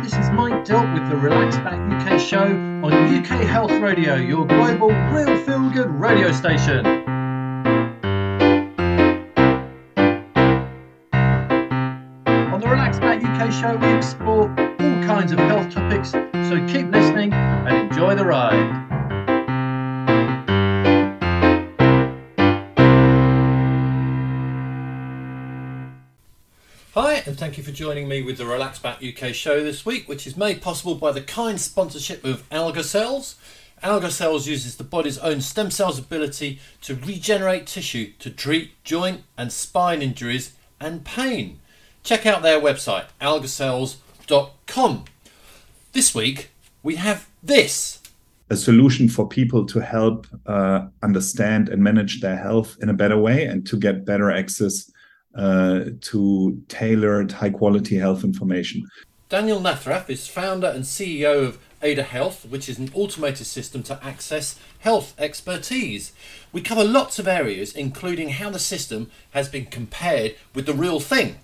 Hi, this is Mike Dilt with the Relax Back UK show on UK Health Radio, your global real feel good radio station. On the Relax Back UK show, we explore all kinds of health topics, so keep listening and enjoy the ride. And thank you for joining me with the Relax Back UK show this week, which is made possible by the kind sponsorship of AlgaCells. AlgaCells uses the body's own stem cells' ability to regenerate tissue to treat joint and spine injuries and pain. Check out their website, algacells.com. This week, we have this. A solution for people to help uh, understand and manage their health in a better way and to get better access uh, to tailored high quality health information. Daniel Nathrath is founder and CEO of Ada Health, which is an automated system to access health expertise. We cover lots of areas, including how the system has been compared with the real thing.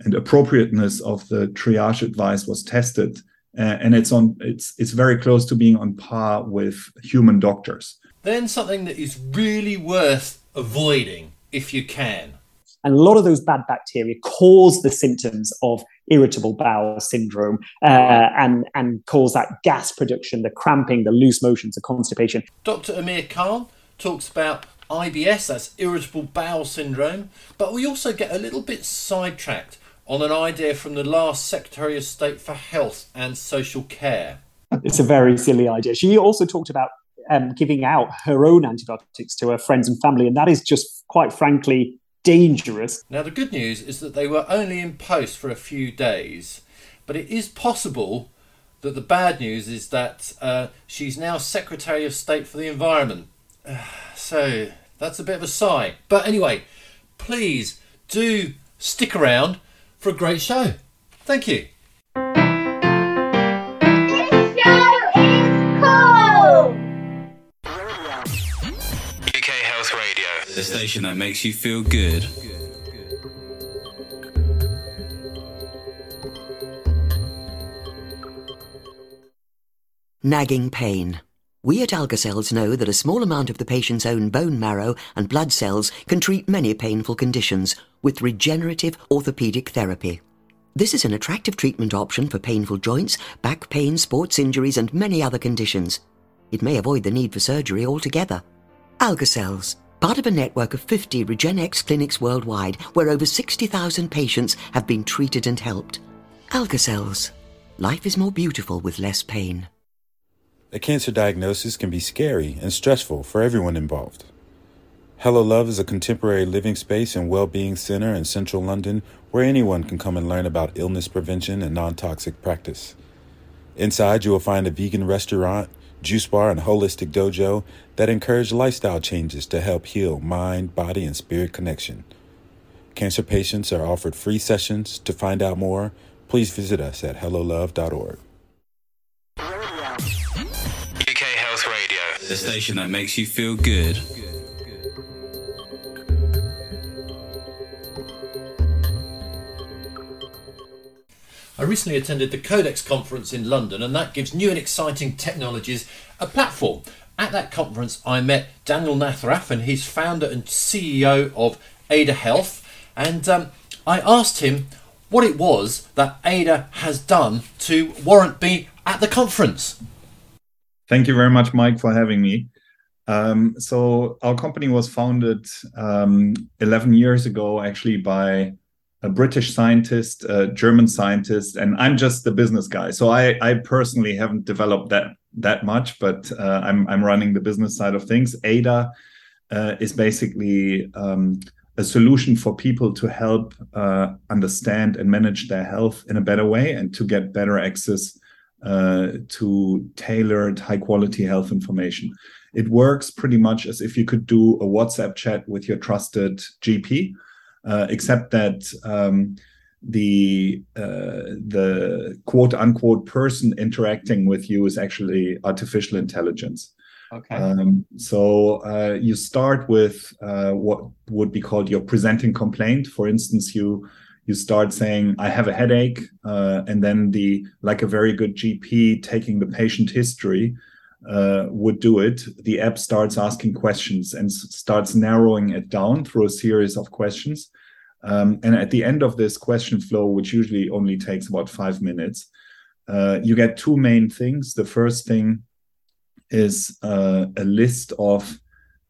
And appropriateness of the triage advice was tested, uh, and it's on. It's it's very close to being on par with human doctors. Then something that is really worth avoiding if you can. And a lot of those bad bacteria cause the symptoms of irritable bowel syndrome uh, and, and cause that gas production, the cramping, the loose motions, the constipation. Dr. Amir Khan talks about IBS, that's irritable bowel syndrome, but we also get a little bit sidetracked on an idea from the last Secretary of State for Health and Social Care. It's a very silly idea. She also talked about um, giving out her own antibiotics to her friends and family, and that is just quite frankly dangerous. Now, the good news is that they were only in post for a few days, but it is possible that the bad news is that uh, she's now Secretary of State for the Environment. so that's a bit of a sigh. But anyway, please do stick around for a great show. Thank you. The station that makes you feel good. Nagging pain. We at AlgaCells know that a small amount of the patient's own bone marrow and blood cells can treat many painful conditions with regenerative orthopedic therapy. This is an attractive treatment option for painful joints, back pain, sports injuries, and many other conditions. It may avoid the need for surgery altogether. AlgaCells part of a network of 50 Regenexx clinics worldwide where over 60,000 patients have been treated and helped. AlgaCells. Life is more beautiful with less pain. A cancer diagnosis can be scary and stressful for everyone involved. Hello Love is a contemporary living space and well-being center in central London where anyone can come and learn about illness prevention and non-toxic practice. Inside, you will find a vegan restaurant, juice bar, and holistic dojo that encourage lifestyle changes to help heal mind, body, and spirit connection. Cancer patients are offered free sessions. To find out more, please visit us at hellolove.org. UK Health Radio, the station that makes you feel good. I recently attended the CogX conference in London, and that gives new and exciting technologies a platform. At that conference, I met Daniel Nathrath, and he's founder and CEO of Ada Health. And um, I asked him what it was that Ada has done to warrant being at the conference. Thank you very much, Mike, for having me. Um, so, our company was founded um, 11 years ago, actually, by a British scientist, a German scientist, and I'm just the business guy. So I, I personally haven't developed that that much, but uh, I'm I'm running the business side of things. Ada uh, is basically um, a solution for people to help uh, understand and manage their health in a better way and to get better access uh, to tailored, high quality health information. It works pretty much as if you could do a WhatsApp chat with your trusted GP uh, except that um, the uh, the quote unquote person interacting with you is actually artificial intelligence. Okay. Um, so uh, you start with uh, what would be called your presenting complaint. For instance, you you start saying, I have a headache. Uh, and then the, like a very good GP taking the patient history uh, would do it. The app starts asking questions and starts narrowing it down through a series of questions. Um, and at the end of this question flow, which usually only takes about five minutes, uh, you get two main things. The first thing is uh, a list of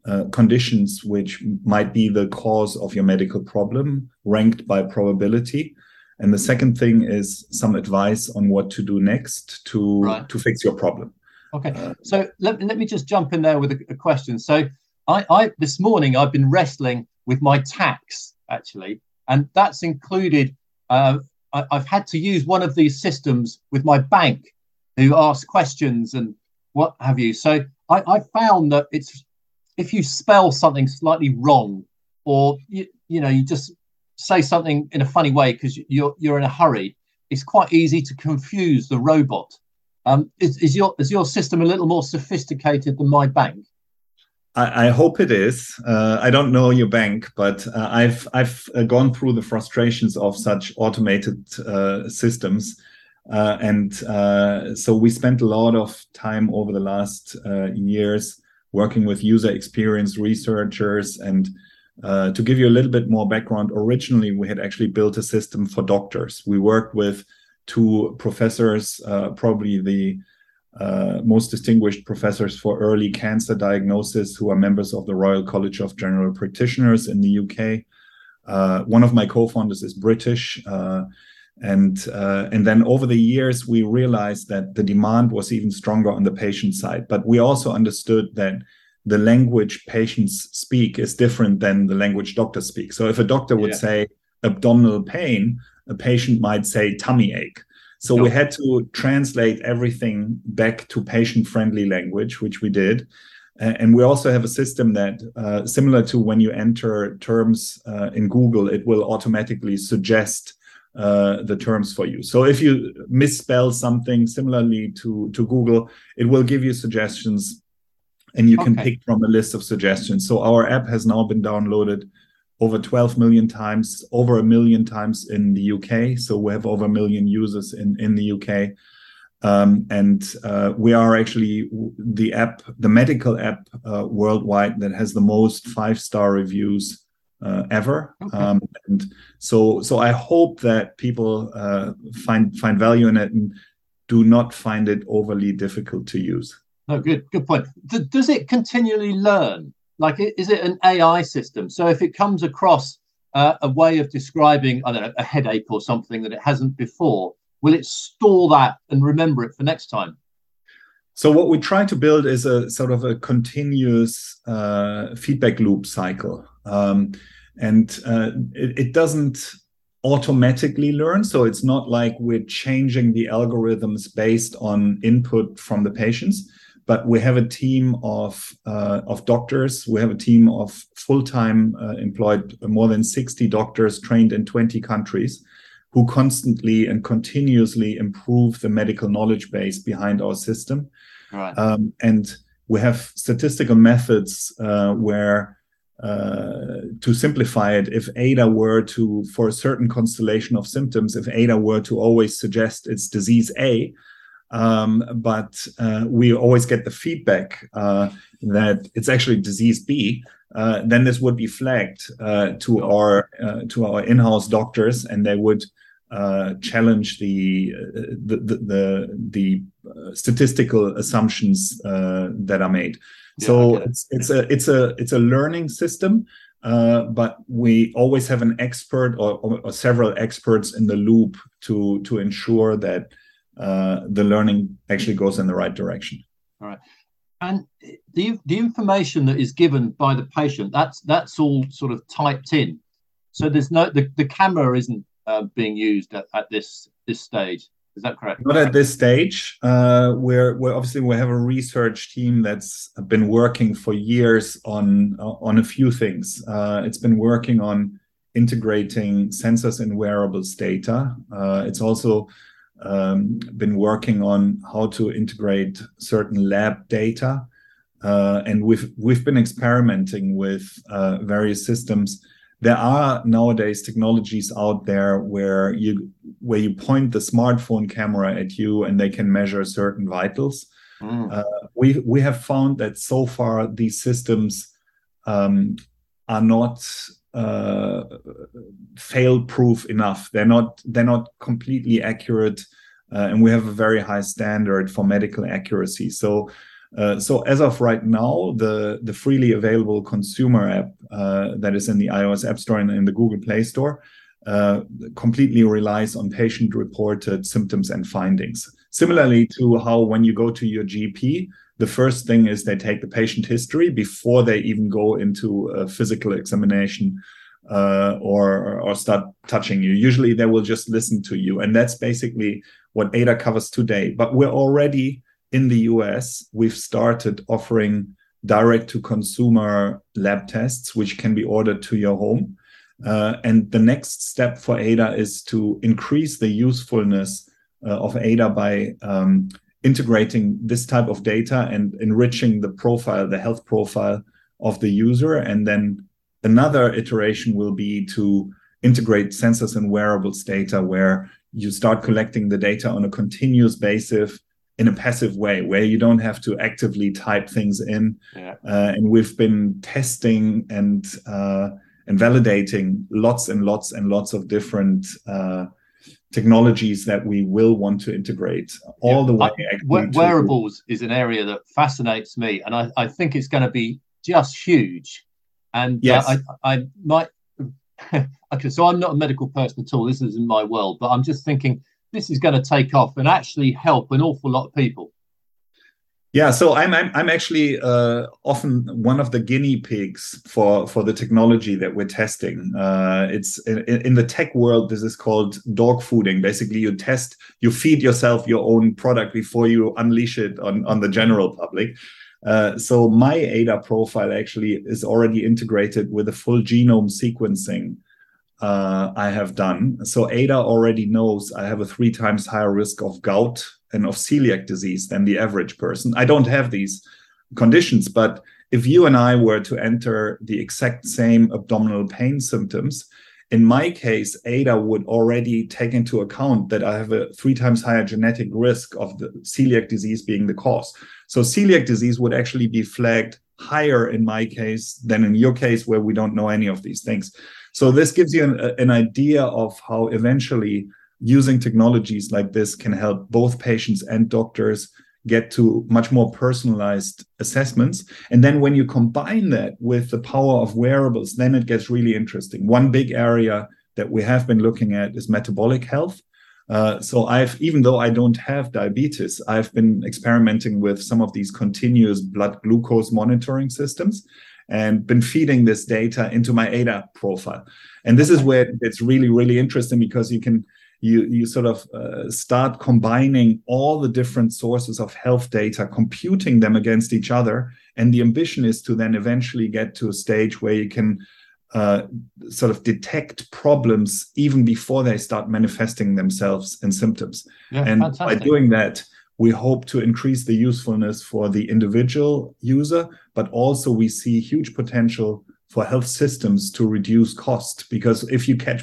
uh, conditions which might be the cause of your medical problem, ranked by probability. And the second thing is some advice on what to do next to Right. to fix your problem. Okay, so let, let me just jump in there with a, a question. So, I, I this morning I've been wrestling with my tax actually, and that's included. Uh, I, I've had to use one of these systems with my bank, who ask questions and what have you. So I, I found that it's if you spell something slightly wrong, or you, you know you just say something in a funny way because you're you're in a hurry, it's quite easy to confuse the robot. Um, is, is your is your system a little more sophisticated than my bank? I, I hope it is. Uh, I don't know your bank, but uh, I've I've uh, gone through the frustrations of such automated uh, systems, uh, and uh, so we spent a lot of time over the last years working with user experience researchers. And to give you a little bit more background, originally we had actually built a system for doctors. We worked with two professors, probably the uh, most distinguished professors for early cancer diagnosis who are members of the Royal College of General Practitioners in the UK. Uh, one of my co-founders is British, uh, and uh, and then over the years we realized that the demand was even stronger on the patient side. But we also understood that the language patients speak is different than the language doctors speak. So if a doctor would Yeah. say abdominal pain, a patient might say tummy ache. So we had to translate everything back to patient-friendly language, which we did. And we also have a system that, uh, similar to when you enter terms uh, in Google, it will automatically suggest uh, the terms for you. So if you misspell something similarly to, to Google, it will give you suggestions and you can pick from a list of suggestions. So our app has now been downloaded over 12 million times, over a million times in the UK. So we have over a million users in, in the UK. Um, and uh, we are actually the app, the medical app uh, worldwide that has the most five star reviews uh, ever. Okay. Um, and so, so I hope that people uh, find find value in it and do not find it overly difficult to use. No, good, good point. Does it continually learn? Like, is it an AI system? So if it comes across uh, a way of describing, I don't know, a headache or something that it hasn't before, will it store that and remember it for next time? So what we try to build is a sort of a continuous uh, feedback loop cycle, um, and uh, it, it doesn't automatically learn. So it's not like we're changing the algorithms based on input from the patients, but we have a team of uh, of doctors. We have a team of full time uh, employed, more than sixty doctors trained in twenty countries who constantly and continuously improve the medical knowledge base behind our system. Right. Um, and we have statistical methods uh, where, uh, to simplify it, if ADA were to, for a certain constellation of symptoms, if ADA were to always suggest it's disease A, um, but uh, we always get the feedback uh, that it's actually disease B, uh, then this would be flagged uh, to our uh, to our in-house doctors, and they would uh, challenge the uh, the the, the, the statistical assumptions uh, that are made. Yeah, so okay. it's it's a it's a it's a learning system, uh, but we always have an expert or, or, or several experts in the loop to to ensure that uh, the learning actually goes in the right direction. All right. And the the information that is given by the patient, that's that's all sort of typed in. So there's no the, the camera isn't uh, being used at, at this this stage. Is that correct? Not at this stage. Uh, we're, we're obviously we have a research team that's been working for years on on a few things. Uh, it's been working on integrating sensors and wearables data. Uh, it's also um, been working on how to integrate certain lab data, uh, and we've we've been experimenting with uh, various systems there are nowadays technologies out there where you where you point the smartphone camera at you and they can measure certain vitals. Mm. Uh, we we have found that so far these systems um, are not uh, fail proof enough. They're not they're not completely accurate, uh, and we have a very high standard for medical accuracy. So uh, so as of right now, the, the freely available consumer app uh, that is in the iOS App Store and in the Google Play Store uh, completely relies on patient-reported symptoms and findings. Similarly to how when you go to your GP, the first thing is they take the patient history before they even go into a physical examination uh, or or start touching you. Usually they will just listen to you, and that's basically what ADA covers today. But we're already in the US, we've started offering direct to consumer lab tests, which can be ordered to your home. Uh, and the next step for ADA is to increase the usefulness uh, of ADA by um, integrating this type of data and enriching the profile, the health profile of the user. And then another iteration will be to integrate sensors and wearables data where you start collecting the data on a continuous basis in a passive way where you don't have to actively type things in. Yeah. Uh, and we've been testing and uh, and validating lots and lots and lots of different uh, technologies that we will want to integrate all yeah. the way. I, wearables to... is an area that fascinates me, and I, I think it's going to be just huge. And uh. I, I might. okay, so I'm not a medical person at all. This isn't my world, but I'm just thinking this is going to take off and actually help an awful lot of people. Yeah, so I'm I'm, I'm actually uh, often one of the guinea pigs for for the technology that we're testing. Uh, it's in, in, the tech world. This is called dog fooding. Basically, you test, you feed yourself your own product before you unleash it on on the general public. Uh, so my ADA profile actually is already integrated with the full genome sequencing uh, I have done. So ADA already knows I have a three times higher risk of gout and of celiac disease than the average person. I don't have these conditions, but if you and I were to enter the exact same abdominal pain symptoms, in my case, ADA would already take into account that I have a three times higher genetic risk of the celiac disease being the cause. So celiac disease would actually be flagged higher in my case than in your case, where we don't know any of these things. So this gives you an, an idea of how eventually using technologies like this can help both patients and doctors get to much more personalized assessments. And then when you combine that with the power of wearables, then it gets really interesting. One big area that we have been looking at is metabolic health. Uh, so I've, even though I don't have diabetes, I've been experimenting with some of these continuous blood glucose monitoring systems and been feeding this data into my ADA profile. And this is where it's really, really interesting because you can you you sort of uh, start combining all the different sources of health data, computing them against each other, and the ambition is to then eventually get to a stage where you can uh, sort of detect problems even before they start manifesting themselves in symptoms. Yeah, and fantastic. by doing that, we hope to increase the usefulness for the individual user, but also we see huge potential for health systems to reduce cost because if you catch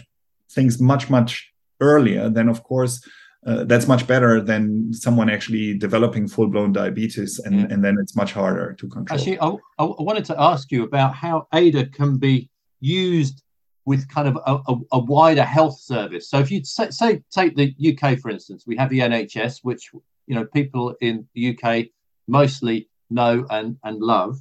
things much much earlier then of course uh, that's much better than someone actually developing full-blown diabetes and, yeah. and then it's much harder to control actually I, I, wanted to ask you about how ada can be used with kind of a, a, a wider health service so if you say, say take the uk for instance we have the nhs which you know people in the UK mostly know and, and love.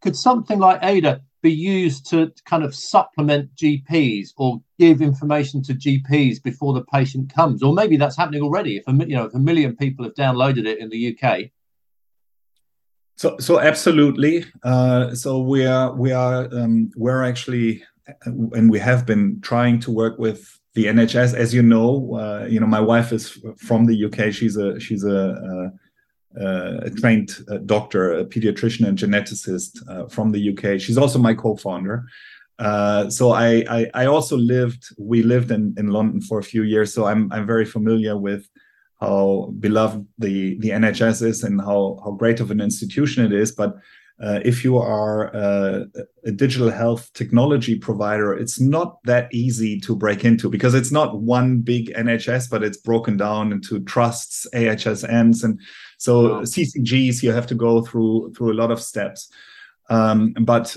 Could something like ADA be used to kind of supplement GPs or give information to GPs before the patient comes? Or maybe that's happening already. If a, you know if a million people have downloaded it in the UK. So so absolutely. Uh, so we are we are um, we're actually and we have been trying to work with the NHS, as you know, uh, you know, my wife is from the UK. She's a she's a, a, a trained uh, doctor, a pediatrician and geneticist uh, from the UK. She's also my co-founder. Uh, so I, I, I also lived. We lived in in London for a few years, so I'm I'm very familiar with how beloved the the NHS is and how how great of an institution it is. But uh, if you are a, a, digital health technology provider, it's not that easy to break into because it's not one big NHS, but it's broken down into trusts, AHSNs, and so wow. CCGs. You have to go through through a lot of steps. Um, but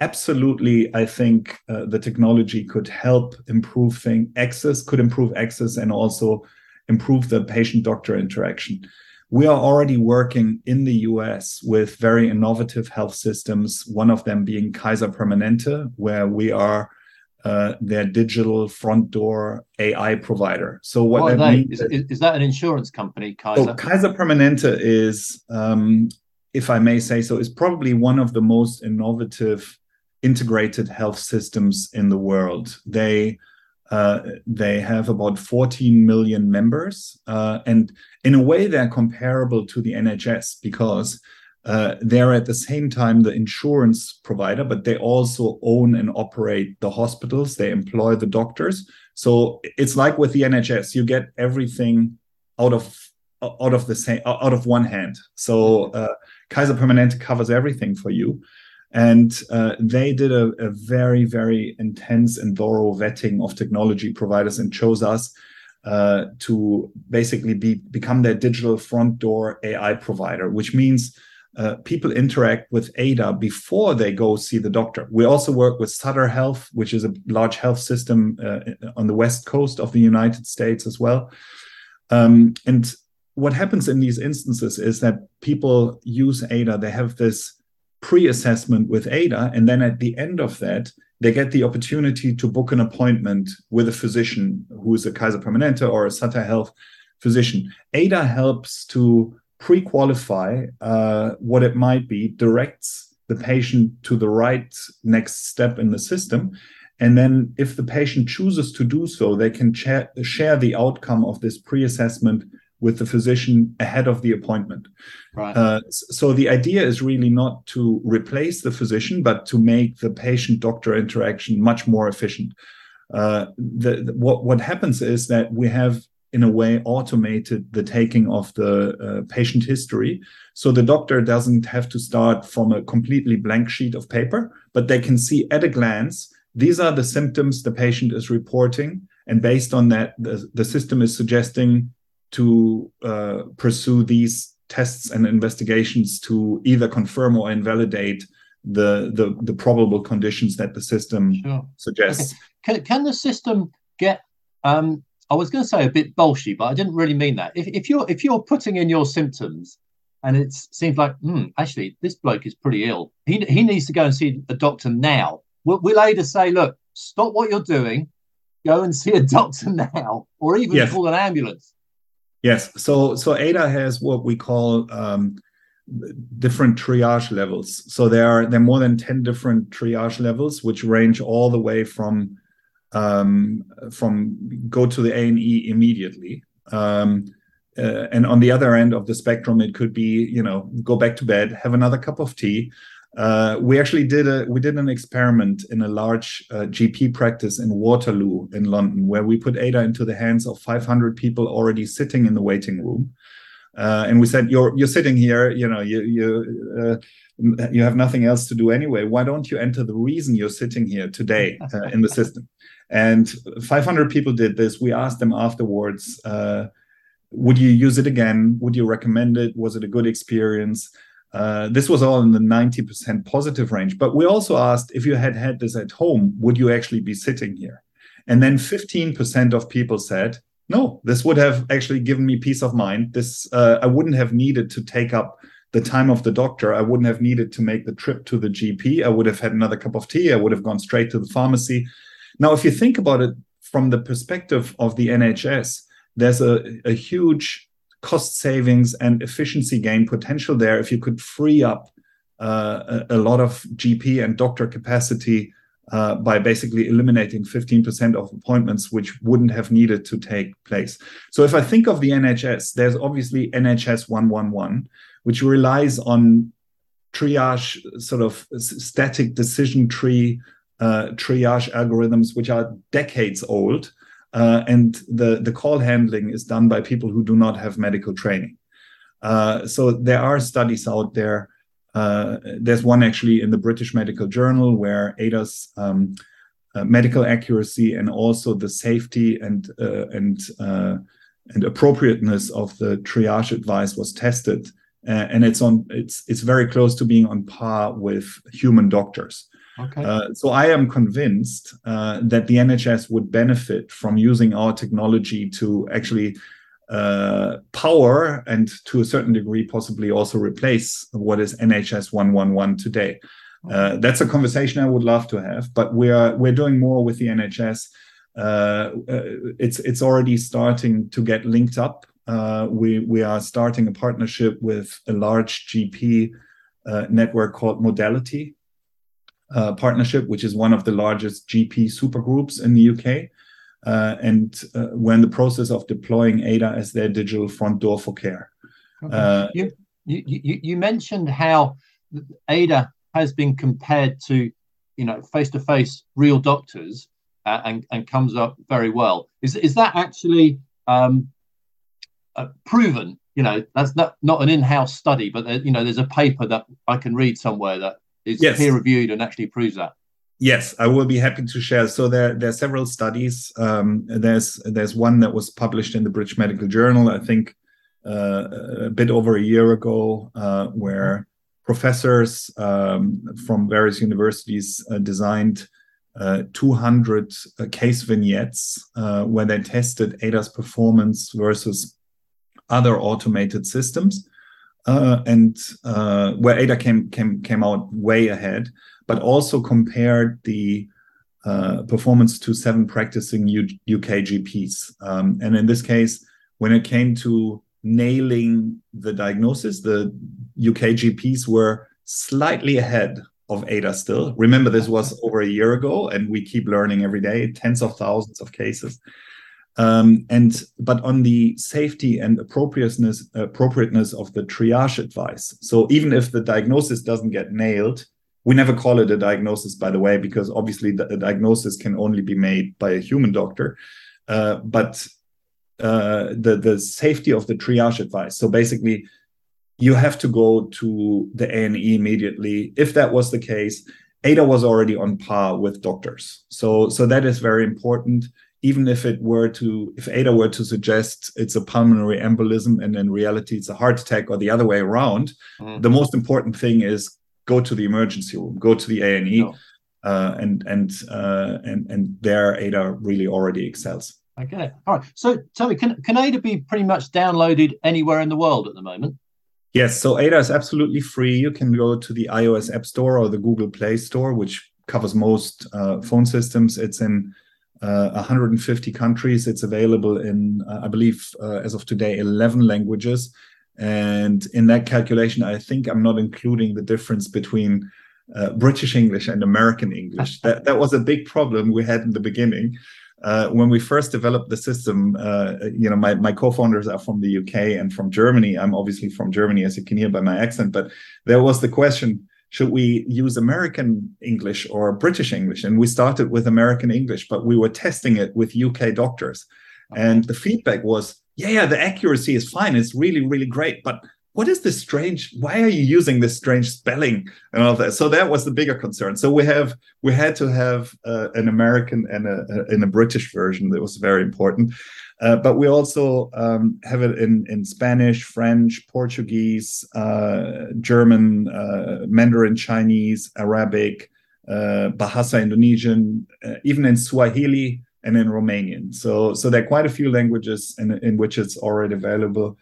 absolutely, I think uh, the technology could help improve thing access, could improve access, and also improve the patient-doctor interaction. We are already working in the US with very innovative health systems, one of them being Kaiser Permanente, where we are uh, their digital front door AI provider. So what, what that means is, is, that an insurance company, Kaiser? So Kaiser Permanente is, um, if I may say so, is probably one of the most innovative integrated health systems in the world. They uh, they have about 14 million members. Uh, and in a way, they're comparable to the NHS because uh, they're at the same time the insurance provider, but they also own and operate the hospitals. They employ the doctors. So it's like with the NHS, you get everything out of out of the same out of one hand. So uh, Kaiser Permanente covers everything for you. And uh, they did a, a, very, very intense and thorough vetting of technology providers and chose us uh, to basically be, become their digital front door AI provider, which means uh, people interact with Ada before they go see the doctor. We also work with Sutter Health, which is a large health system uh, on the west coast of the United States as well. Um, and what happens in these instances is that people use Ada, they have this pre-assessment with ada and then at the end of that they get the opportunity to book an appointment with a physician who is a kaiser permanente or a sutter health physician ada helps to pre-qualify uh, what it might be directs the patient to the right next step in the system and then if the patient chooses to do so they can cha- share the outcome of this pre-assessment with the physician ahead of the appointment. Right. Uh, so the idea is really not to replace the physician, but to make the patient-doctor interaction much more efficient. Uh, the, the, what what happens is that we have in a way automated the taking of the uh, patient history so the doctor doesn't have to start from a completely blank sheet of paper but they can see at a glance these are the symptoms the patient is reporting and based on that the, the system is suggesting to uh, pursue these tests and investigations to either confirm or invalidate the the, the probable conditions that the system sure. suggests. Okay. Can, can the system get? Um, I was going to say a bit bolshy, but I didn't really mean that. If, if you're if you're putting in your symptoms and it seems like, hmm, actually, this bloke is pretty ill. He he needs to go and see a doctor now. Will, will Ada say, look, stop what you're doing, go and see a doctor now, or even yes. call an ambulance? Yes. So so Ada has what we call um, different triage levels. So there are there are more than ten different triage levels, which range all the way from um, from go to the A and E immediately. Um, uh, and on the other end of the spectrum, it could be you know go back to bed, have another cup of tea, uh, we actually did a we did an experiment in a large uh, GP practice in Waterloo in London, where we put ADA into the hands of 500 people already sitting in the waiting room, uh, and we said, "You're you're sitting here, you know, you you uh, you have nothing else to do anyway. Why don't you enter the reason you're sitting here today uh, in the system?" And 500 people did this. We asked them afterwards. would you use it again? Would you recommend it? Was it a good experience? Uh, this was all in the 90% positive range. But we also asked if you had had this at home, would you actually be sitting here? And then 15% of people said, no, this would have actually given me peace of mind. This uh, I wouldn't have needed to take up the time of the doctor. I wouldn't have needed to make the trip to the GP. I would have had another cup of tea. I would have gone straight to the pharmacy. Now, if you think about it from the perspective of the NHS, there's a, a huge cost savings and efficiency gain potential there if you could free up uh, a, a, lot of GP and doctor capacity uh, by basically eliminating 15% of appointments which wouldn't have needed to take place. So if I think of the NHS, there's obviously NHS 111, which relies on triage, sort of static decision tree uh, triage algorithms, which are decades old. Uh, and the, the call handling is done by people who do not have medical training. Uh, so there are studies out there uh, there's one actually in the British Medical Journal where ADA's um, uh, medical accuracy and also the safety and uh, and uh, and appropriateness of the triage advice was tested, uh, and it's on it's it's very close to being on par with human doctors. Okay. Uh, so I am convinced that the NHS would benefit from using our technology to actually uh, power and to a certain degree possibly also replace what is NHS 111 today. Uh, that's a conversation I would love to have, but we are we're doing more with the NHS. Uh, uh, it's it's already starting to get linked up. Uh, we we are starting a partnership with a large GP uh, network called Modality Partnership, which is one of the largest GP supergroups in the UK. Uh, and uh, we're in the process of deploying ADA as their digital front door for care. Okay. Uh, you, you, you mentioned how ADA has been compared to, you know, face-to-face real doctors uh, and, and comes up very well. Is, is that actually um, uh, proven? You know, that's not, not an in-house study, but, there, you know, there's a paper that I can read somewhere that is yes. peer-reviewed and actually proves that. Yes, I will be happy to share. So there, there are several studies. Um, there's there's one that was published in the British Medical Journal, I think, uh, a bit over a year ago, uh, where professors um, from various universities uh, designed uh, 200 uh, case vignettes uh, where they tested ADA's performance versus other automated systems, and where ADA came came came out way ahead but also compared the uh, performance to seven practicing U- UK GPs. Um, and in this case, when it came to nailing the diagnosis, the UK GPs were slightly ahead of ADA still. Remember, this was over a year ago, and we keep learning every day, tens of thousands of cases. Um, and but on the safety and appropriateness appropriateness of the triage advice. So even if the diagnosis doesn't get nailed, we never call it a diagnosis, by the way, because obviously the, the diagnosis can only be made by a human doctor. Uh, but uh, the the safety of the triage advice. So basically, you have to go to the A and E immediately. If that was the case, ADA was already on par with doctors. So so that is very important. Even if it were to, if ADA were to suggest it's a pulmonary embolism and in reality it's a heart attack or the other way around, mm. the most important thing is go to the emergency room, go to the A and E, uh, and and uh, and and there Ada really already excels. Okay, all right. So tell me, can can Ada be pretty much downloaded anywhere in the world at the moment? Yes, so Ada is absolutely free. You can go to the iOS App Store or the Google Play Store, which covers most uh, phone systems. It's in uh, 150 countries. It's available in, uh, I believe, uh, as of today, 11 languages. And in that calculation, I think I'm not including the difference between uh, British English and American English. that, that was a big problem we had in the beginning. Uh, when we first developed the system, uh, you know, my, my co-founders are from the UK and from Germany. I'm obviously from Germany, as you can hear by my accent. But there was the question: Should we use American English or British English? And we started with American English, but we were testing it with UK doctors, and the feedback was yeah, yeah, the accuracy is fine. It's really, really great. But what is this strange? Why are you using this strange spelling and all that? So that was the bigger concern. So we have we had to have uh, an American and a, a, in a British version. That was very important. Uh, but we also um, have it in, in Spanish, French, Portuguese, uh, German, uh, Mandarin Chinese, Arabic, uh, Bahasa Indonesian, uh, even in Swahili, and in Romanian. So so there are quite a few languages in, in which it's already available.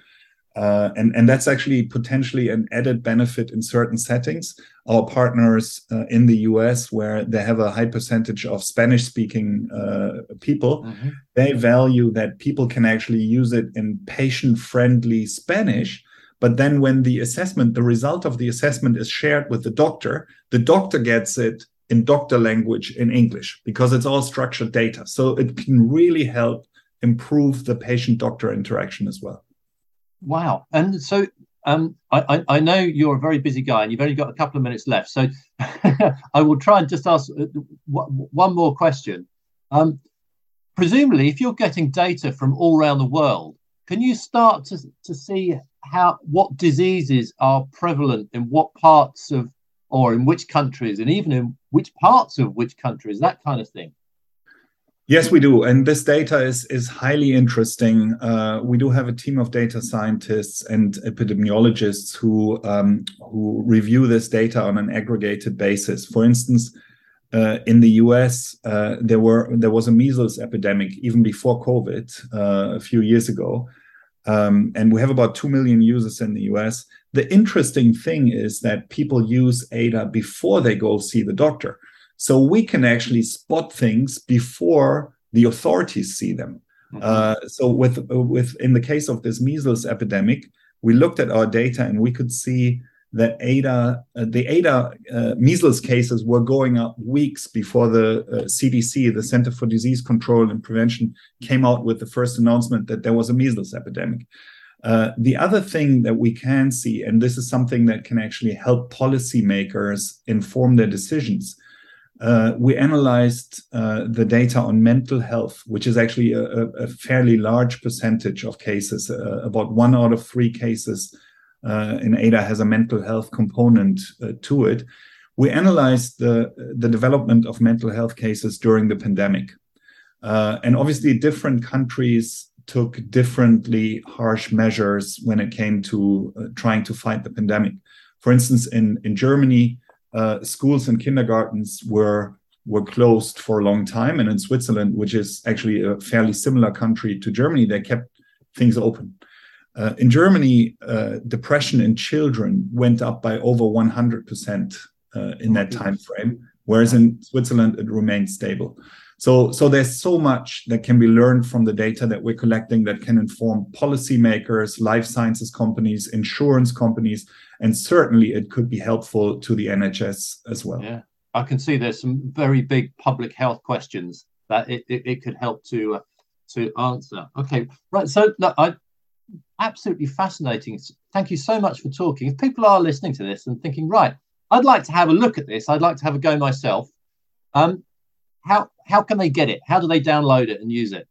Uh, and, and that's actually potentially an added benefit in certain settings. Our partners uh, in the US, where they have a high percentage of Spanish speaking uh, people, mm-hmm. they value that people can actually use it in patient friendly Spanish. But then when the assessment, the result of the assessment is shared with the doctor, the doctor gets it in doctor language in English because it's all structured data. So it can really help improve the patient doctor interaction as well. Wow. And so um, I, I, know you're a very busy guy and you've only got a couple of minutes left. So I will try and just ask uh, one more question. Um, presumably, if you're getting data from all around the world, can you start to, to see how what diseases are prevalent in what parts of or in which countries and even in which parts of which countries, that kind of thing? Yes, we do. And this data is, is highly interesting. Uh, we do have a team of data scientists and epidemiologists who, um, who review this data on an aggregated basis. For instance, uh, in the US, uh, there were there was a measles epidemic even before COVID uh, a few years ago, um, and we have about two million users in the US. The interesting thing is that people use ADA before they go see the doctor. So we can actually spot things before the authorities see them. Mm-hmm. Uh, so with with in the case of this measles epidemic, we looked at our data and we could see that ADA uh, the ADA uh, measles cases were going up weeks before the CDC, uh, the Center for Disease Control and Prevention, came out with the first announcement that there was a measles epidemic. Uh, the other thing that we can see, and this is something that can actually help policymakers inform their decisions, uh, we analyzed uh, the data on mental health, which is actually a, a fairly large percentage of cases. Uh, about one out of three cases uh, in ADA has a mental health component uh, to it. We analyzed the, the development of mental health cases during the pandemic. Uh, and obviously, different countries took differently harsh measures when it came to trying to fight the pandemic. For instance, in, in Germany, uh, schools and kindergartens were were closed for a long time. And in Switzerland, which is actually a fairly similar country to Germany, they kept things open. Uh, in Germany, uh, depression in children went up by over 100% uh, in that time frame, whereas in Switzerland it remained stable. So, so there's so much that can be learned from the data that we're collecting that can inform policymakers, life sciences companies, insurance companies, and certainly it could be helpful to the NHS as well. Yeah, I can see there's some very big public health questions that it, it, it could help to uh, to answer. Okay, right. So look, I absolutely fascinating. Thank you so much for talking. If people are listening to this and thinking, right, I'd like to have a look at this. I'd like to have a go myself. Um, how how can they get it? How do they download it and use it?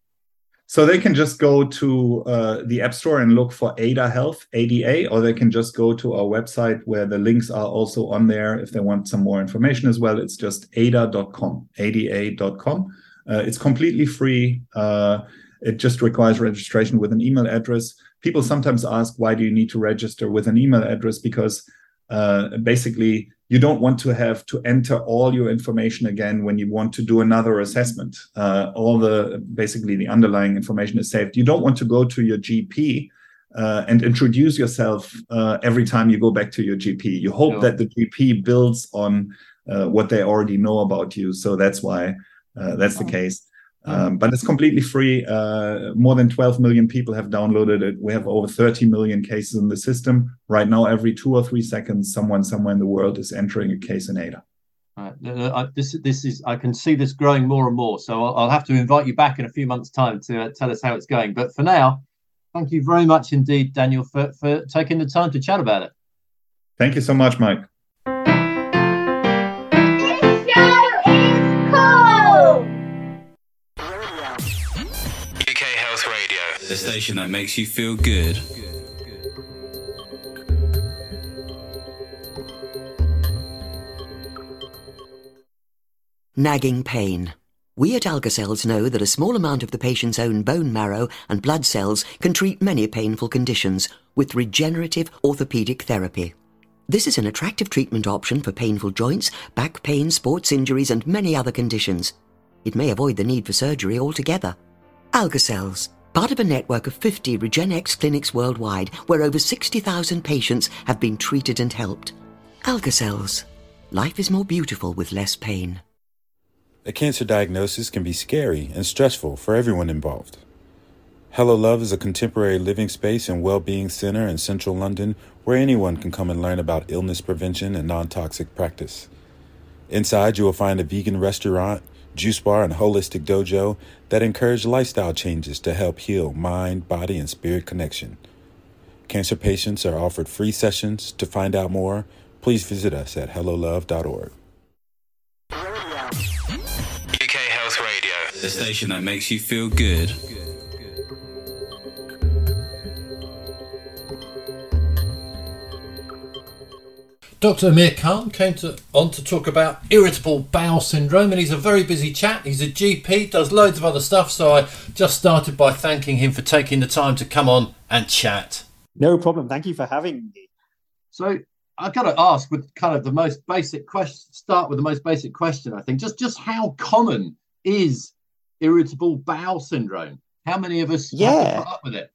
So they can just go to uh, the App Store and look for Ada Health, ADA, or they can just go to our website where the links are also on there if they want some more information as well. It's just ada.com, ada.com. Uh, it's completely free. Uh, it just requires registration with an email address. People sometimes ask, why do you need to register with an email address? Because uh, basically, you don't want to have to enter all your information again when you want to do another assessment. Uh, all the basically the underlying information is saved. You don't want to go to your GP uh, and introduce yourself uh, every time you go back to your GP. You hope that the GP builds on uh, what they already know about you. So that's why uh, that's the case. Um, but it's completely free. Uh, more than 12 million people have downloaded it. We have over 30 million cases in the system. Right now, every two or three seconds, someone somewhere in the world is entering a case in ADA. Uh, this, this is, I can see this growing more and more. So I'll, I'll have to invite you back in a few months' time to uh, tell us how it's going. But for now, thank you very much indeed, Daniel, for, for taking the time to chat about it. Thank you so much, Mike. The station that makes you feel good. Nagging pain. We at Algacells know that a small amount of the patient's own bone marrow and blood cells can treat many painful conditions with regenerative orthopedic therapy. This is an attractive treatment option for painful joints, back pain, sports injuries, and many other conditions. It may avoid the need for surgery altogether. Algacells, part of a network of 50 Regenexx clinics worldwide where over 60,000 patients have been treated and helped. Algacells. Life is more beautiful with less pain. A cancer diagnosis can be scary and stressful for everyone involved. Hello Love is a contemporary living space and well-being center in central London where anyone can come and learn about illness prevention and non-toxic practice. Inside, you will find a vegan restaurant, juice bar, and holistic dojo that encourage lifestyle changes to help heal mind, body, and spirit connection. Cancer patients are offered free sessions. To find out more, please visit us at hellolove.org. UK Health Radio, the station that makes you feel good. Dr. Amir Khan came to, on to talk about irritable bowel syndrome, and he's a very busy chap. He's a GP, does loads of other stuff, so I just started by thanking him for taking the time to come on and chat. No problem. Thank you for having me. So I've got to ask with kind of the most basic question. Start with the most basic question. I think just just how common is irritable bowel syndrome? How many of us yeah. have to put up with it?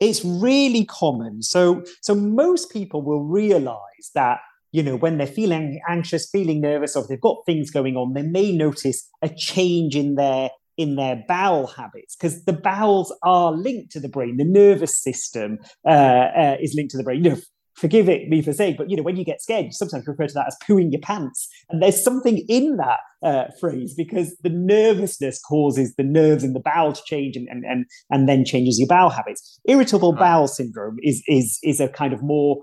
It's really common. So so most people will realize that you know when they're feeling anxious, feeling nervous, or if they've got things going on, they may notice a change in their in their bowel habits because the bowels are linked to the brain. The nervous system uh, uh, is linked to the brain. You know, forgive it me for saying, but you know, when you get scared, you sometimes refer to that as pooing your pants. And there's something in that uh, phrase because the nervousness causes the nerves in the bowel to change and, and, and, and then changes your bowel habits. Irritable bowel syndrome is, is, is a kind of more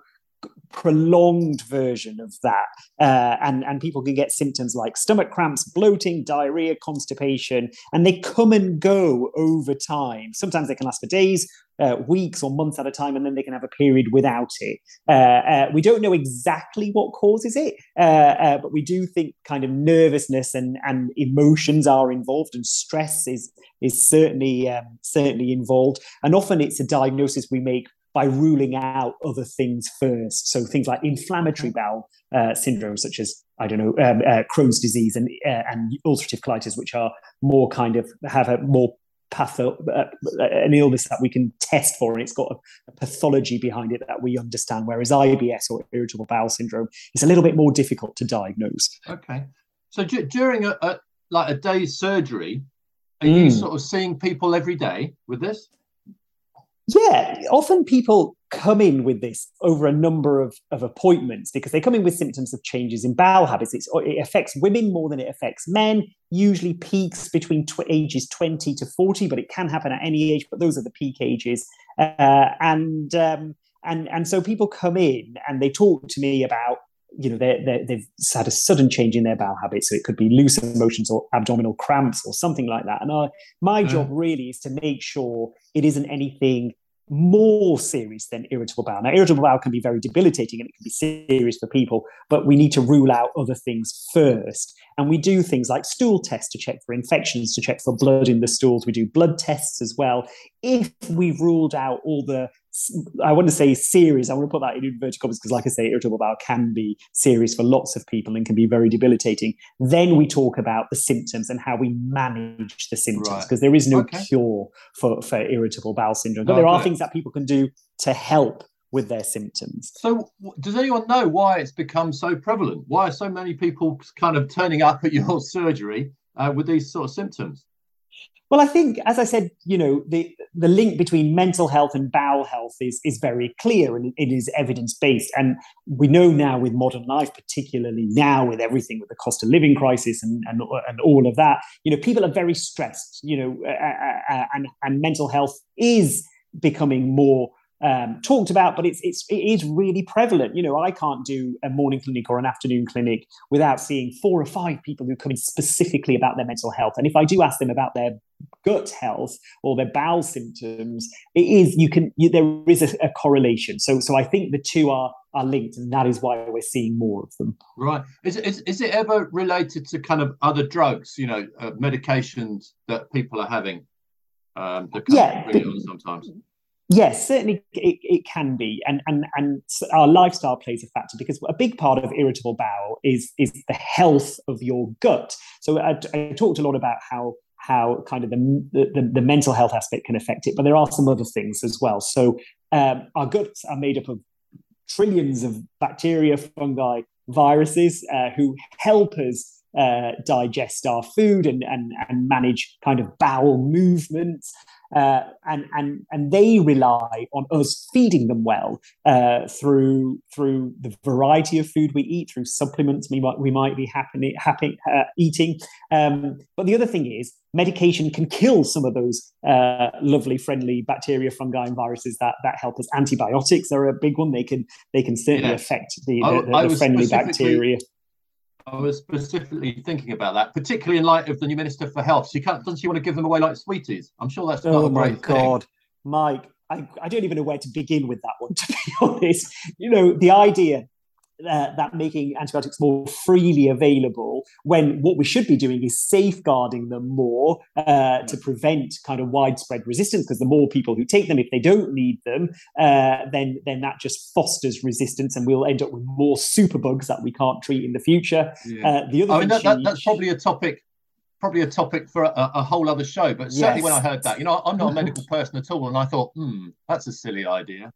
prolonged version of that. Uh, and, and people can get symptoms like stomach cramps, bloating, diarrhea, constipation, and they come and go over time. Sometimes they can last for days, uh, weeks, or months at a time, and then they can have a period without it. Uh, uh we don't know exactly what causes it, uh, uh, but we do think kind of nervousness and, and emotions are involved, and stress is is certainly um, certainly involved. And often it's a diagnosis we make by ruling out other things first. So things like inflammatory bowel uh, syndrome, such as I don't know um, uh, Crohn's disease and uh, and ulcerative colitis, which are more kind of have a more patho uh, an illness that we can test for, and it's got a, a, pathology behind it that we understand. Whereas IBS or irritable bowel syndrome is a little bit more difficult to diagnose. Okay, so d- during a, a, like a day's surgery, are mm. you sort of seeing people every day with this? Yeah, often people come in with this over a number of, of appointments because they come in with symptoms of changes in bowel habits. It's, it affects women more than it affects men, usually peaks between tw- ages 20 to 40, but it can happen at any age, but those are the peak ages. Uh, and, um, and, and so people come in and they talk to me about you know they they've had a sudden change in their bowel habits so it could be loose emotions or abdominal cramps or something like that and I, my mm. job really is to make sure it isn't anything more serious than irritable bowel. Now, irritable bowel can be very debilitating and it can be serious for people, but we need to rule out other things first. And we do things like stool tests to check for infections, to check for blood in the stools. We do blood tests as well. If we've ruled out all the I want to say serious. I want to put that in inverted commas because, like I say, irritable bowel can be serious for lots of people and can be very debilitating. Then we talk about the symptoms and how we manage the symptoms because right. there is no okay. cure for, for irritable bowel syndrome. But there are things that people can do to help with their symptoms. So, does anyone know why it's become so prevalent? Why are so many people kind of turning up at your surgery uh, with these sort of symptoms? Well, I think, as I said, you know, the, the link between mental health and bowel health is, is very clear and it is evidence based. And we know now with modern life, particularly now with everything with the cost of living crisis and, and, and all of that, you know, people are very stressed, you know, uh, uh, and, and mental health is becoming more um, talked about, but it's it's it is really prevalent. You know, I can't do a morning clinic or an afternoon clinic without seeing four or five people who come in specifically about their mental health. And if I do ask them about their gut health or their bowel symptoms, it is you can you, there is a, a, correlation. So so I think the two are are linked, and that is why we're seeing more of them. Right? Is is is it ever related to kind of other drugs? You know, uh, medications that people are having. Um, yeah, sometimes. Yes, certainly it, it can be, and and and our lifestyle plays a factor because a big part of irritable bowel is is the health of your gut. So I, I talked a lot about how how kind of the, the, the mental health aspect can affect it, but there are some other things as well. So um, our guts are made up of trillions of bacteria, fungi, viruses uh, who help us uh, digest our food and, and, and manage kind of bowel movements. Uh, and and and they rely on us feeding them well uh, through through the variety of food we eat, through supplements we might we might be happy happy uh, eating. Um, but the other thing is, medication can kill some of those uh, lovely, friendly bacteria, fungi, and viruses that that help us. Antibiotics are a big one. They can they can certainly yeah. affect the, the, the, the friendly bacteria. I was specifically thinking about that, particularly in light of the new Minister for Health. She can't, doesn't she want to give them away like sweeties? I'm sure that's not oh a great my God, Mike, I, I don't even know where to begin with that one. To be honest, you know the idea uh, that making antibiotics more freely available when what we should be doing is safeguarding them more uh, to prevent kind of widespread resistance because the more people who take them if they don't need them uh, then then that just fosters resistance and we'll end up with more superbugs that we can't treat in the future yeah. Uh, the other I mean, that, that, that's probably a topic probably a topic for a, a whole other show but certainly yes. when i heard that you know i'm not a medical person at all and i thought hmm that's a silly idea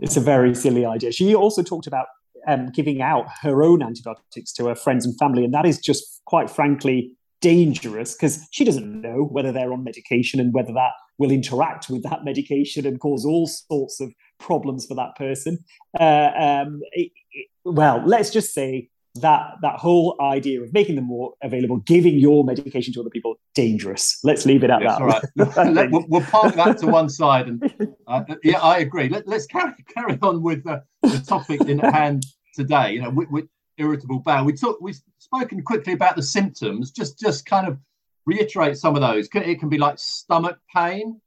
it's a very silly idea she also talked about um, giving out her own antibiotics to her friends and family. And that is just quite frankly dangerous because she doesn't know whether they're on medication and whether that will interact with that medication and cause all sorts of problems for that person. Uh, um, it, it, well, let's just say that that whole idea of making them more available, giving your medication to other people, dangerous. Let's leave it at yes, that. Right. we'll, we'll, park that to one side, and uh, yeah, I agree. Let, us carry carry on with uh, the topic in hand today. You know, with, with irritable bowel, we talked we've spoken quickly about the symptoms. Just just kind of reiterate some of those. It can be like stomach pain,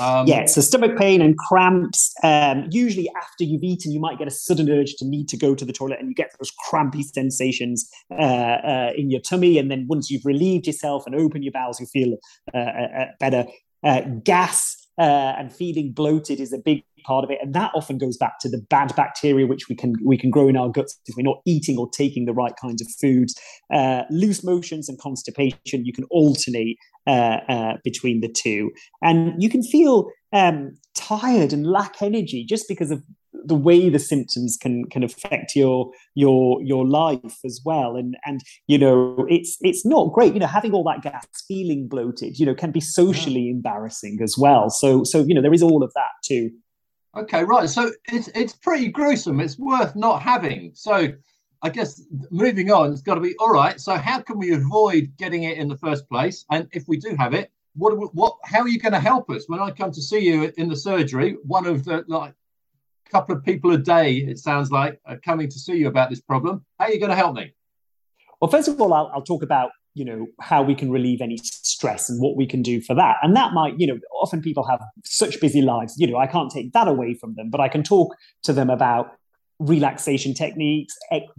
um, yeah, so stomach pain and cramps. Um, usually, after you've eaten, you might get a sudden urge to need to go to the toilet, and you get those crampy sensations uh, uh, in your tummy. And then once you've relieved yourself and opened your bowels, you feel uh, uh, uh better. Uh, gas and feeling bloated is a big part of it, and that often goes back to the bad bacteria which we can we can grow in our guts if we're not eating or taking the right kinds of foods. Uh, loose motions and constipation, you can alternate Uh, uh, between the two, and you can feel um, tired and lack energy just because of the way the symptoms can can affect your your your life as well and and you know it's it's not great you know having all that gas feeling bloated you know can be socially yeah. embarrassing as well so so you know there is all of that too Okay, right. So it's it's pretty gruesome. It's worth not having. So I guess moving on, it's got to be all right. So how can we avoid getting it in the first place? And if we do have it, what what how are you going to help us when I come to see you in the surgery? One of the like couple of people a day, it sounds like, are coming to see you about this problem. How are you going to help me? Well, first of all, I'll, I'll talk about you know how we can relieve any stress and what we can do for that and that might you know often people have such busy lives you know i can't take that away from them but i can talk to them about relaxation techniques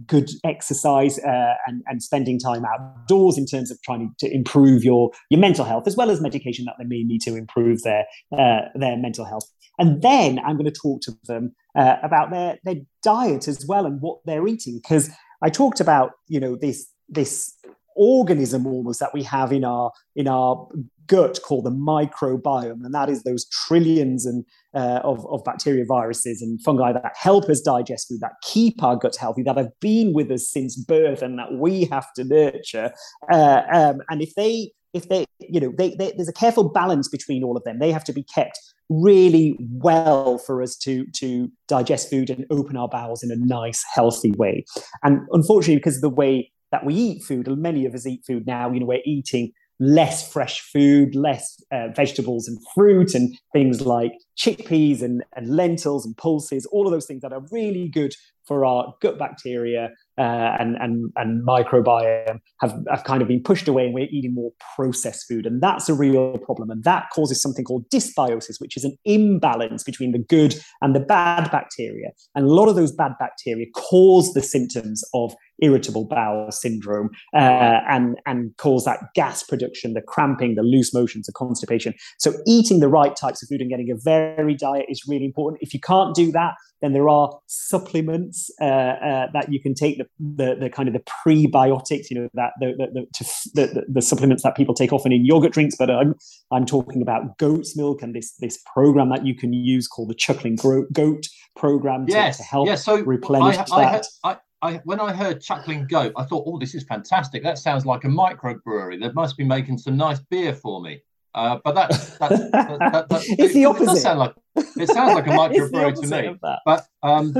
good exercise uh, and, and spending time outdoors in terms of trying to improve your your mental health as well as medication that they may need to improve their uh, their mental health. And then i'm going to talk to them uh, about their their diet as well and what they're eating because i talked about you know this this organism almost that we have in our in our gut called the microbiome. And that is those trillions and uh, of, of bacteria viruses and fungi that help us digest food that keep our gut healthy that have been with us since birth and that we have to nurture. Uh, um, and if they if they you know they, they, there's a careful balance between all of them. They have to be kept really well for us to to digest food and open our bowels in a nice healthy way. And unfortunately because of the way that we eat food, and many of us eat food now, you know, we're eating less fresh food, less uh, vegetables and fruit, and things like chickpeas and, and lentils and pulses, all of those things that are really good for our gut bacteria uh, and, and, and microbiome have, have kind of been pushed away and we're eating more processed food. And that's a real problem. And that causes something called dysbiosis, which is an imbalance between the good and the bad bacteria. And a lot of those bad bacteria cause the symptoms of irritable bowel syndrome uh, and, and cause that gas production, the cramping, the loose motions, the constipation. So eating the right types of food and getting a varied diet is really important. If you can't do that, then there are supplements uh, uh, that you can take the, the, the kind of the prebiotics, you know, that the the, the, to, the, the supplements that people take often in yogurt drinks. But I'm I'm talking about goat's milk and this this program that you can use called the Chuckling Goat program to, yes. to help yes. so replenish I, that. I, I, I, when I heard Chuckling Goat, I thought, oh, this is fantastic. That sounds like a microbrewery. They must be making some nice beer for me. Uh, but that, that, that, that it's the opposite. It does sound like it sounds like a microbrewery to me. But um,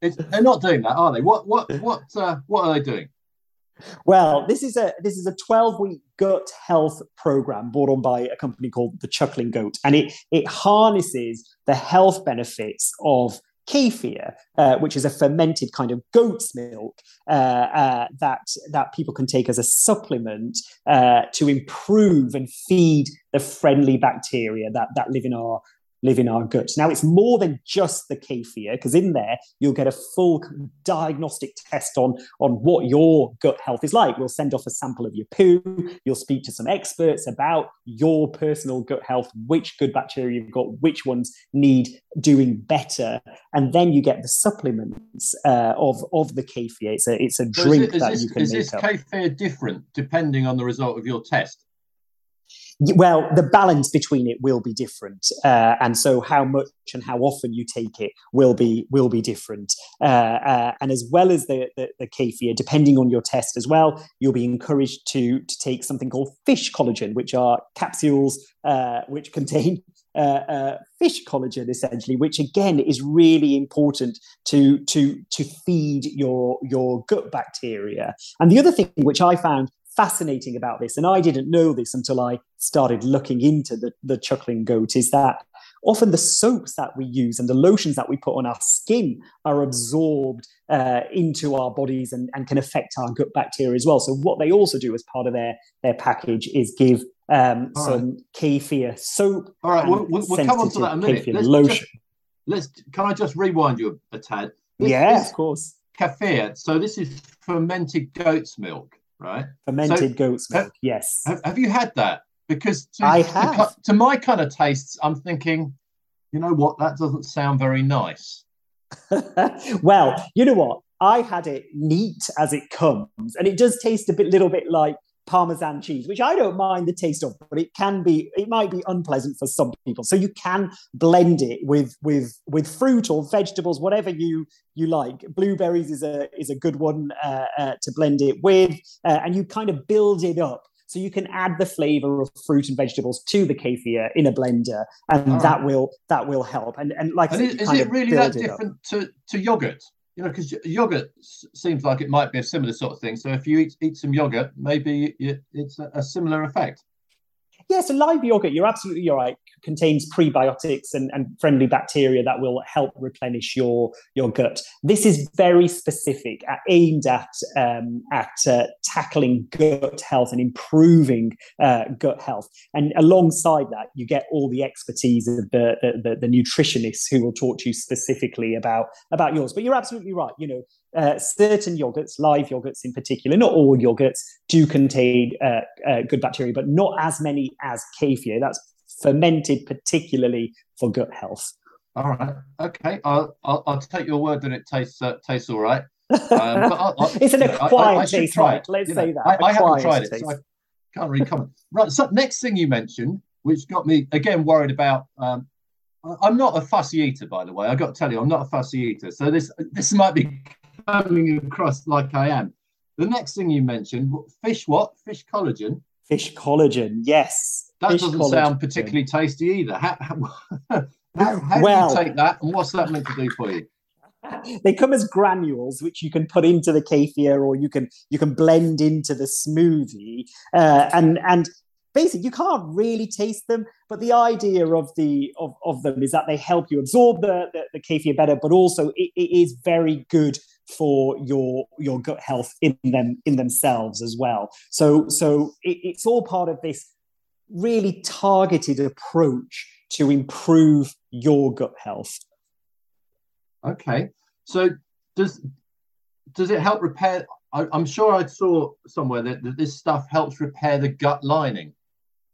they're not doing that, are they? What what what uh, what are they doing? Well, this is a this is a 12 week gut health program brought on by a company called the Chuckling Goat, and it it harnesses the health benefits of kefir, uh, which is a fermented kind of goat's milk uh, uh, that that people can take as a supplement uh, to improve and feed the friendly bacteria that that live in our live in our guts. Now, it's more than just the kefir, because in there you'll get a full diagnostic test on, on what your gut health is like. We'll send off a sample of your poo. You'll speak to some experts about your personal gut health, which good bacteria you've got, which ones need doing better, and then you get the supplements uh, of of the kefir. It's a it's a drink is it, is that this, you can is make this up. kefir different depending on the result of your test? Well the balance between it will be different uh, and so how much and how often you take it will be will be different uh, uh, and as well as the, the the kefir depending on your test as well you'll be encouraged to to take something called fish collagen which are capsules uh, which contain uh, uh, fish collagen essentially which again is really important to to to feed your your gut bacteria. And the other thing which i found fascinating about this, and I didn't know this until I started looking into the, the chuckling goat, is that often the soaps that we use and the lotions that we put on our skin are absorbed uh, into our bodies and, and can affect our gut bacteria as well. So what they also do as part of their, their package is give um, All some right. kefir soap. All right, we'll, we'll, we'll come on to that in a minute. Let's lotion. just, let's. Can I just rewind you a, a tad? This, yeah, this of course. kefir. So this is fermented goat's milk, right? Fermented goat's ha- milk. Yes. Have, have you had that? Because to, I have. ki- to my kind of tastes, I'm thinking, you know what? That doesn't sound very nice. well, you know what? I had it neat as it comes, and it does taste a bit, little bit like Parmesan cheese, which I don't mind the taste of, but it can be, it might be unpleasant for some people. So you can blend it with with with fruit or vegetables, whatever you you like. Blueberries is a is a good one uh, uh, to blend it with, uh, and you kind of build it up. So you can add the flavor of fruit and vegetables to the kefir in a blender, and All that will that will help. And and like I And said, is, is it really that different to, to yogurt? You know, because yogurt seems like it might be a similar sort of thing. So if you eat, eat some yogurt, maybe it, it's a, a similar effect. Yeah, so live yogurt, you're absolutely right, contains prebiotics and, and friendly bacteria that will help replenish your, your gut. This is very specific, aimed at, um, at uh, tackling gut health and improving uh, gut health. And alongside that, you get all the expertise of the, the, the, the nutritionists who will talk to you specifically about, about yours. But you're absolutely right. You know, uh, certain yogurts, live yogurts in particular, not all yogurts, do contain uh, uh, good bacteria, but not as many as kefir. That's fermented particularly for gut health. All right. Okay. I'll, I'll, I'll take your word that it tastes uh, tastes all right. Um, but I- I- it's an I- I- acquired should taste, try it, Let's you say know. that. I, I haven't tried it, taste. so I can't really comment. Right. So next thing you mentioned, which got me again worried about. Um, I- I'm not a fussy eater, by the way. I got to tell you, I'm not a fussy eater. So this this might be coming across like I am. The next thing you mentioned, fish what? Fish collagen. Fish collagen, yes. That Fish doesn't collagen. sound particularly tasty either. How, how, how, how Well- do you take that, and what's that meant to do for you? they come as granules which you can put into the kefir or you can you can blend into the smoothie uh, and and basically you can't really taste them but the idea of the of, of them is that they help you absorb the, the, the kefir better but also it, it is very good for your your gut health in them in themselves as well so so it, it's all part of this really targeted approach to improve your gut health Okay, so does does it help repair? I, I'm sure I saw somewhere that, that this stuff helps repair the gut lining.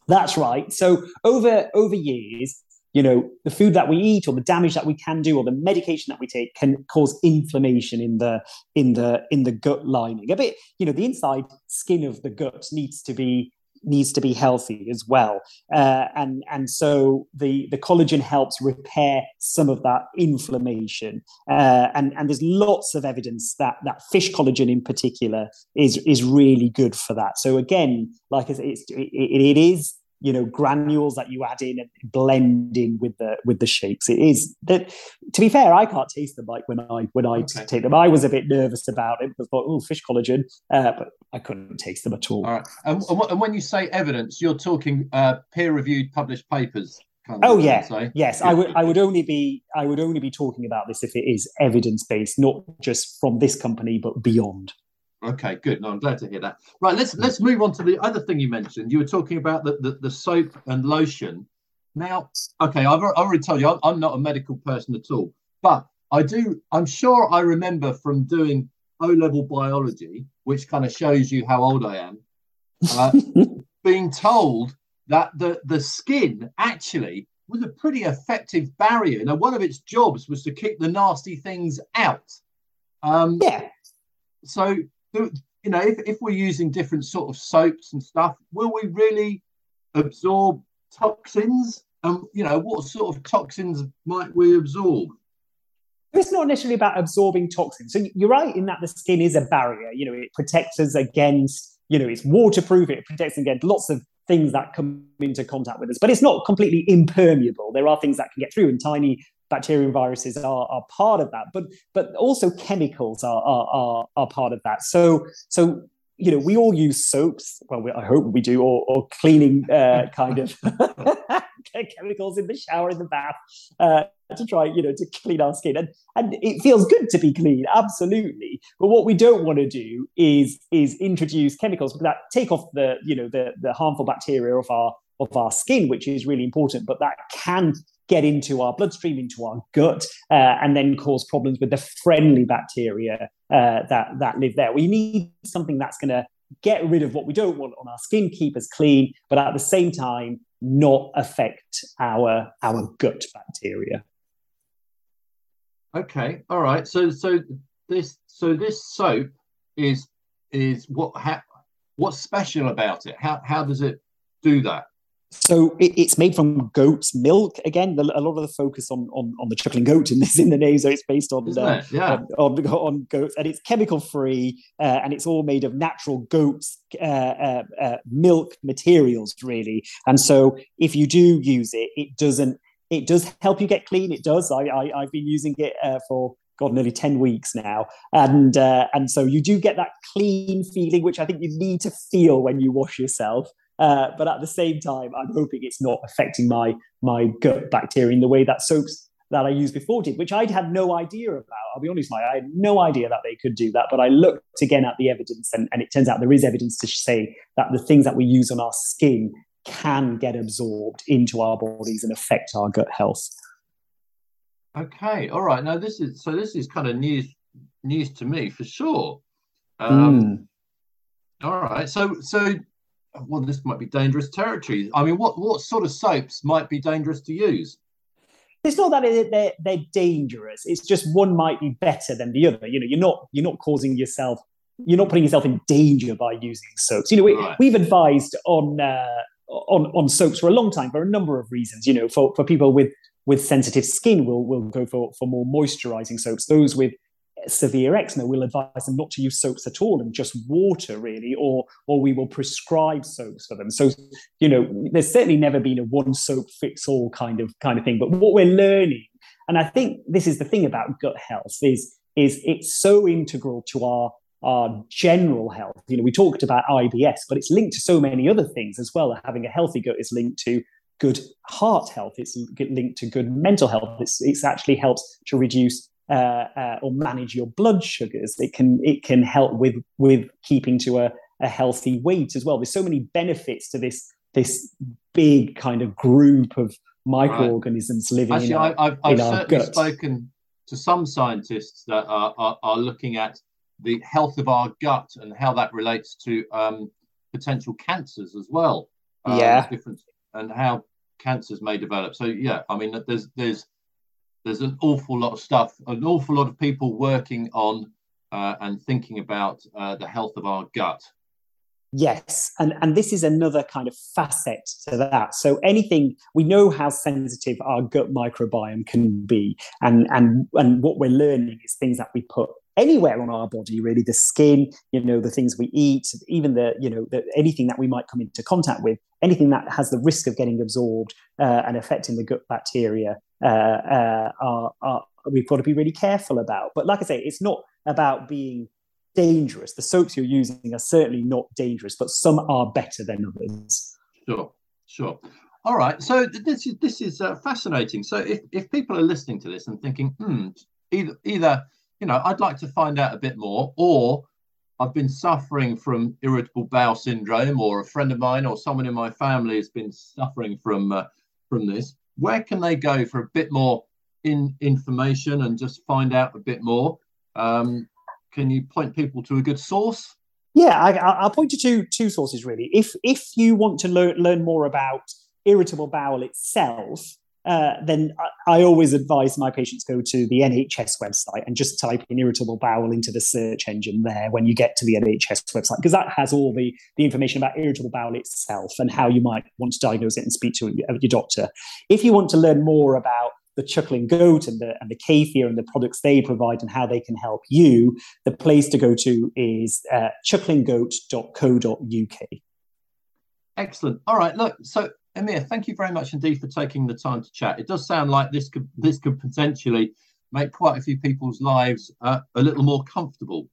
That's right. So over over years, you know, the food that we eat or the damage that we can do or the medication that we take can cause inflammation in the in the in the gut lining. A bit, you know, the inside skin of the gut needs to be needs to be healthy as well. Uh, and and so the the collagen helps repair some of that inflammation. Uh, and and there's lots of evidence that that fish collagen in particular is is really good for that. So again, like I said, it's, it, it is you know granules that you add in and blend in with the with the shakes. It is that to be fair, I can't taste them like when I when I Okay. take them. I was a bit nervous about it. I thought, oh, fish collagen, uh, but I couldn't taste them at all. All right, and, and, when you say evidence, you're talking uh, peer-reviewed, published papers. Kind of Oh yeah, say? yes. I would I would only be I would only be talking about this if it is evidence based, not just from this company but beyond. Okay, good. No, I'm glad to hear that. Right, let's let's move on to the other thing you mentioned. You were talking about the the, the soap and lotion. Now, okay, I've, I've already told you I'm, I'm not a medical person at all, but I do. I'm sure I remember from doing O level biology, which kind of shows you how old I am, uh, being told that the the skin actually was a pretty effective barrier. Now, one of its jobs was to keep the nasty things out. Um, yeah. So, you know, if, if we're using different sort of soaps and stuff, will we really absorb toxins? And, um, you know, what sort of toxins might we absorb? It's not necessarily about absorbing toxins. So you're right in that the skin is a barrier. You know, it protects us against, you know, it's waterproof, it protects against lots of things that come into contact with us. But it's not completely impermeable. There are things that can get through, and tiny bacteria and viruses are, are part of that. But but also chemicals are, are, are, are part of that. So so you know, we all use soaps. Well, we, I hope we do, or, or cleaning uh, kind of chemicals in the shower, in the bath, uh, to try, you know, to clean our skin. And and it feels good to be clean, absolutely. But what we don't want to do is is introduce chemicals that take off the, you know, the the harmful bacteria of our of our skin, which is really important. But that can get into our bloodstream, into our gut, uh, and then cause problems with the friendly bacteria uh, that that live there. We need something that's going to get rid of what we don't want on our skin, keep us clean, but at the same time not affect our our gut bacteria. Okay, all right. So so this so this soap is is what ha- what's special about it? How how does it do that? So it, it's made from goat's milk. Again, the, a lot of the focus on, on, on the chuckling goat in this in the name. So it's based on uh, yeah. on, on, on, goats, and it's chemical free, uh, and it's all made of natural goat's uh, uh, uh, milk materials, really. And so if you do use it, it doesn't. It does help you get clean. It does. I, I have been using it uh, for God, nearly 10 weeks now. And uh, and so you do get that clean feeling, which I think you need to feel when you wash yourself. Uh, but at the same time, I'm hoping it's not affecting my my gut bacteria in the way that soaps that I used before did, which I'd had no idea about. I'll be honest, I had no idea that they could do that. But I looked again at the evidence, and, and it turns out there is evidence to say that the things that we use on our skin can get absorbed into our bodies and affect our gut health. Okay, all right. Now this is so this is kind of news news to me for sure. Um, mm. All right, so so well, this might be dangerous territory. I mean, what what sort of soaps might be dangerous to use? It's not that they're, they're dangerous. It's just one might be better than the other. You know, you're not you're not causing yourself, you're not putting yourself in danger by using soaps. You know, we, right. we've advised on uh, on on soaps for a long time for a number of reasons. You know, for for people with with sensitive skin, we'll we'll go for for more moisturizing soaps. Those with severe eczema, we'll advise them not to use soaps at all and just water, really, or or we will prescribe soaps for them. So, you know, there's certainly never been a one soap fits all kind of kind of thing. But what we're learning, and I think this is the thing about gut health, is is it's so integral to our our general health. You know, we talked about IBS, but it's linked to so many other things as well. Having a healthy gut is linked to good heart health. It's linked to good mental health. It's, it's actually helps to reduce uh, uh, or manage your blood sugars. It can it can help with with keeping to a, a healthy weight as well. There's so many benefits to this this big kind of group of microorganisms right. living Actually, in our, I've, I've in certainly gut. spoken to some scientists that are, are, are, looking at the health of our gut and how that relates to um, potential cancers as well. Um, yeah, different and how cancers may develop. So yeah, I mean, there's there's there's an awful lot of stuff, an awful lot of people working on uh, and thinking about uh, the health of our gut. Yes, and and this is another kind of facet to that. So anything we know how sensitive our gut microbiome can be, and and and what we're learning is things that we put anywhere on our body really the skin you know the things we eat even the you know the, anything that we might come into contact with anything that has the risk of getting absorbed uh, and affecting the gut bacteria are, are, we've got to be really careful about. But like i say it's not about being dangerous. The soaps you're using are certainly not dangerous but some are better than others. Sure sure. All right so this is this is uh, fascinating. So if, if people are listening to this and thinking hmm either either you know, I'd like to find out a bit more, or I've been suffering from irritable bowel syndrome, or a friend of mine or someone in my family has been suffering from uh, from this, where can they go for a bit more in information and just find out a bit more? Um, can you point people to a good source? Yeah, I, will point you to two sources really. If if you want to learn learn more about irritable bowel itself, uh, then I, always advise my patients go to the NHS website and just type in irritable bowel into the search engine there when you get to the NHS website, because that has all the, the information about irritable bowel itself and how you might want to diagnose it and speak to your doctor. If you want to learn more about the chuckling goat and the, and the kefir and the products they provide and how they can help you, the place to go to is uh, chucklinggoat.co.uk. Excellent. All right. Look, so Amir, thank you very much indeed for taking the time to chat. It does sound like this could this could potentially make quite a few people's lives uh, a little more comfortable.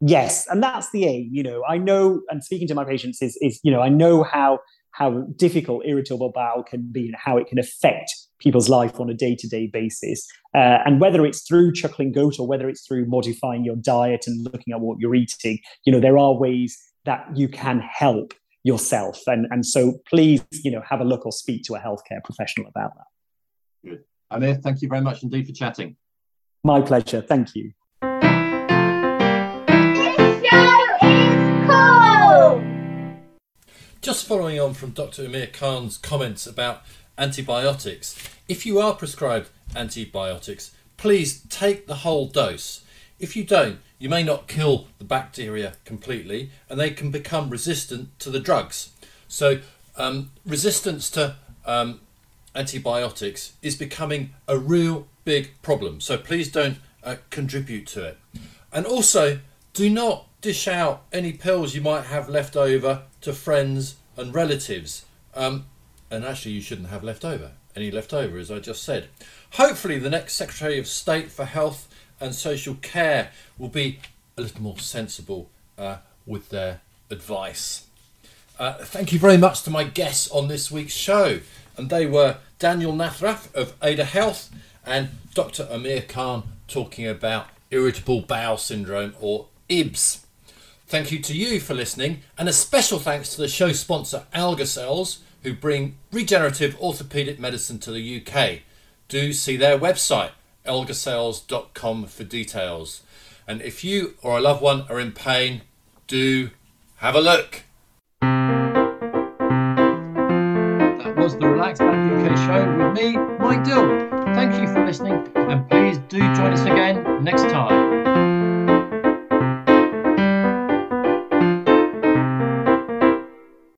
Yes, and that's the aim. You know, I know, and speaking to my patients is is you know, I know how how difficult irritable bowel can be and how it can affect people's life on a day to day basis. Uh, and whether it's through chuckling goat or whether it's through modifying your diet and looking at what you're eating, you know, there are ways that you can help yourself. And, and so please, you know, have a look or speak to a healthcare professional about that. Good. Amir, thank you very much indeed for chatting. My pleasure. Thank you. This show is cold just following on from Dr. Amir Khan's comments about antibiotics, if you are prescribed antibiotics, please take the whole dose. If you don't, you may not kill the bacteria completely and they can become resistant to the drugs. So, um, resistance to um, antibiotics is becoming a real big problem. So, please don't uh, contribute to it. And also, do not dish out any pills you might have left over to friends and relatives. Um, and actually, you shouldn't have left over any left over, as I just said. Hopefully, the next Secretary of State for Health and social care will be a little more sensible uh, with their advice. Uh, thank you very much to my guests on this week's show, and they were Daniel Nathrath of Ada Health and Dr. Amir Khan talking about irritable bowel syndrome or IBS. Thank you to you for listening, and a special thanks to the show sponsor Algacells, who bring regenerative orthopaedic medicine to the UK. Do see their website algacells.com for details. And if you or a loved one are in pain, do have a look. That was the Relaxed Back UK show with me, Mike Dill. Thank you for listening, and please do join us again next time.